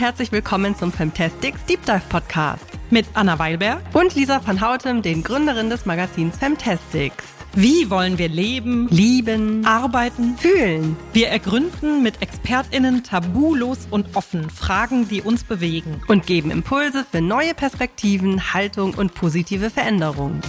herzlich willkommen zum Fantastics Deep Dive Podcast mit Anna Weilberg und Lisa van Hautem, den Gründerinnen des Magazins Fantastics. Wie wollen wir leben, lieben, arbeiten, fühlen? Wir ergründen mit ExpertInnen tabulos und offen Fragen, die uns bewegen und geben Impulse für neue Perspektiven, Haltung und positive Veränderungen.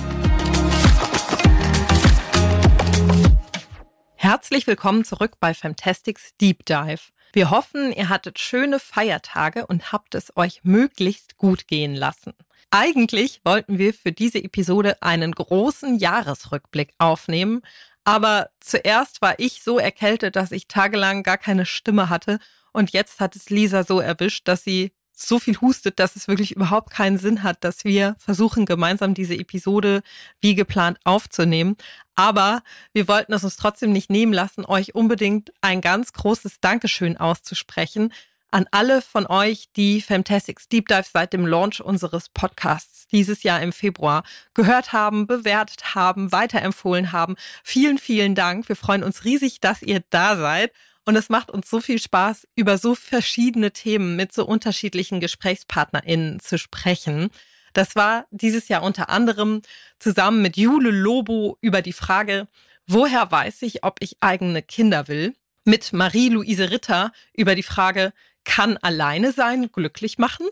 Herzlich willkommen zurück bei Fantastics Deep Dive. Wir hoffen, ihr hattet schöne Feiertage und habt es euch möglichst gut gehen lassen. Eigentlich wollten wir für diese Episode einen großen Jahresrückblick aufnehmen, aber zuerst war ich so erkältet, dass ich tagelang gar keine Stimme hatte und jetzt hat es Lisa so erwischt, dass sie so viel hustet, dass es wirklich überhaupt keinen Sinn hat, dass wir versuchen, gemeinsam diese Episode wie geplant aufzunehmen. Aber wir wollten es uns trotzdem nicht nehmen lassen, euch unbedingt ein ganz großes Dankeschön auszusprechen an alle von euch, die Fantastics Deep Dive seit dem Launch unseres Podcasts dieses Jahr im Februar gehört haben, bewertet haben, weiterempfohlen haben. Vielen, vielen Dank. Wir freuen uns riesig, dass ihr da seid. Und es macht uns so viel Spaß, über so verschiedene Themen mit so unterschiedlichen GesprächspartnerInnen zu sprechen. Das war dieses Jahr unter anderem zusammen mit Jule Lobo über die Frage, woher weiß ich, ob ich eigene Kinder will? Mit Marie-Louise Ritter über die Frage, kann alleine sein glücklich machen?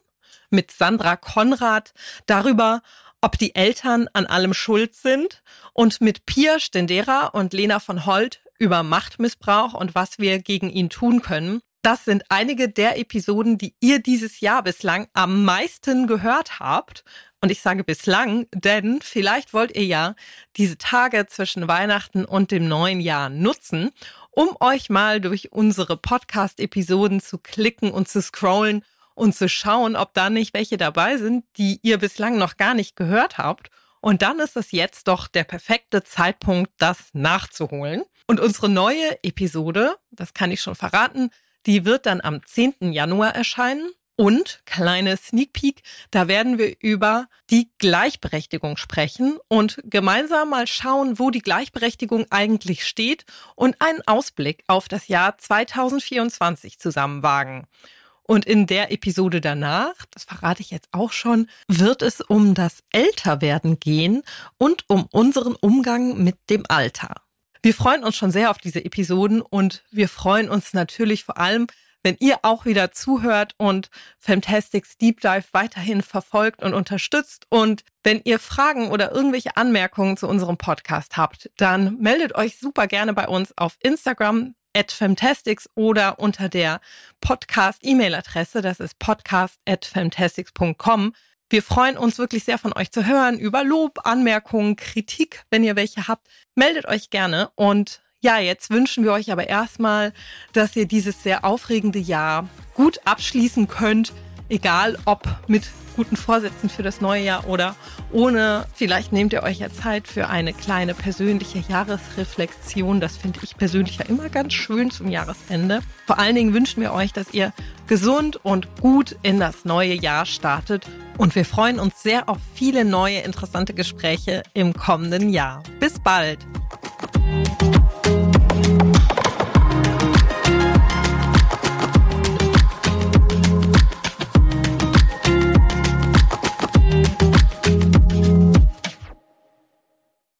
Mit Sandra Konrad darüber, ob die Eltern an allem schuld sind und mit Pia Stendera und Lena von Holt über Machtmissbrauch und was wir gegen ihn tun können. Das sind einige der Episoden, die ihr dieses Jahr bislang am meisten gehört habt. Und ich sage bislang, denn vielleicht wollt ihr ja diese Tage zwischen Weihnachten und dem neuen Jahr nutzen, um euch mal durch unsere Podcast-Episoden zu klicken und zu scrollen und zu schauen, ob da nicht welche dabei sind, die ihr bislang noch gar nicht gehört habt. Und dann ist es jetzt doch der perfekte Zeitpunkt, das nachzuholen. Und unsere neue Episode, das kann ich schon verraten, die wird dann am 10. Januar erscheinen. Und kleine Sneak Peek, da werden wir über die Gleichberechtigung sprechen und gemeinsam mal schauen, wo die Gleichberechtigung eigentlich steht und einen Ausblick auf das Jahr 2024 zusammen wagen. Und in der Episode danach, das verrate ich jetzt auch schon, wird es um das Älterwerden gehen und um unseren Umgang mit dem Alter. Wir freuen uns schon sehr auf diese Episoden und wir freuen uns natürlich vor allem, wenn ihr auch wieder zuhört und Fantastics Deep Dive weiterhin verfolgt und unterstützt. Und wenn ihr Fragen oder irgendwelche Anmerkungen zu unserem Podcast habt, dann meldet euch super gerne bei uns auf Instagram at Fantastics oder unter der Podcast-E-Mail-Adresse, das ist podcast. Wir freuen uns wirklich sehr von euch zu hören über Lob, Anmerkungen, Kritik, wenn ihr welche habt. Meldet euch gerne und ja, jetzt wünschen wir euch aber erstmal, dass ihr dieses sehr aufregende Jahr gut abschließen könnt, egal ob mit guten Vorsätzen für das neue Jahr oder ohne. Vielleicht nehmt ihr euch ja Zeit für eine kleine persönliche Jahresreflexion. Das finde ich persönlich ja immer ganz schön zum Jahresende. Vor allen Dingen wünschen wir euch, dass ihr gesund und gut in das neue Jahr startet. Und wir freuen uns sehr auf viele neue interessante Gespräche im kommenden Jahr. Bis bald!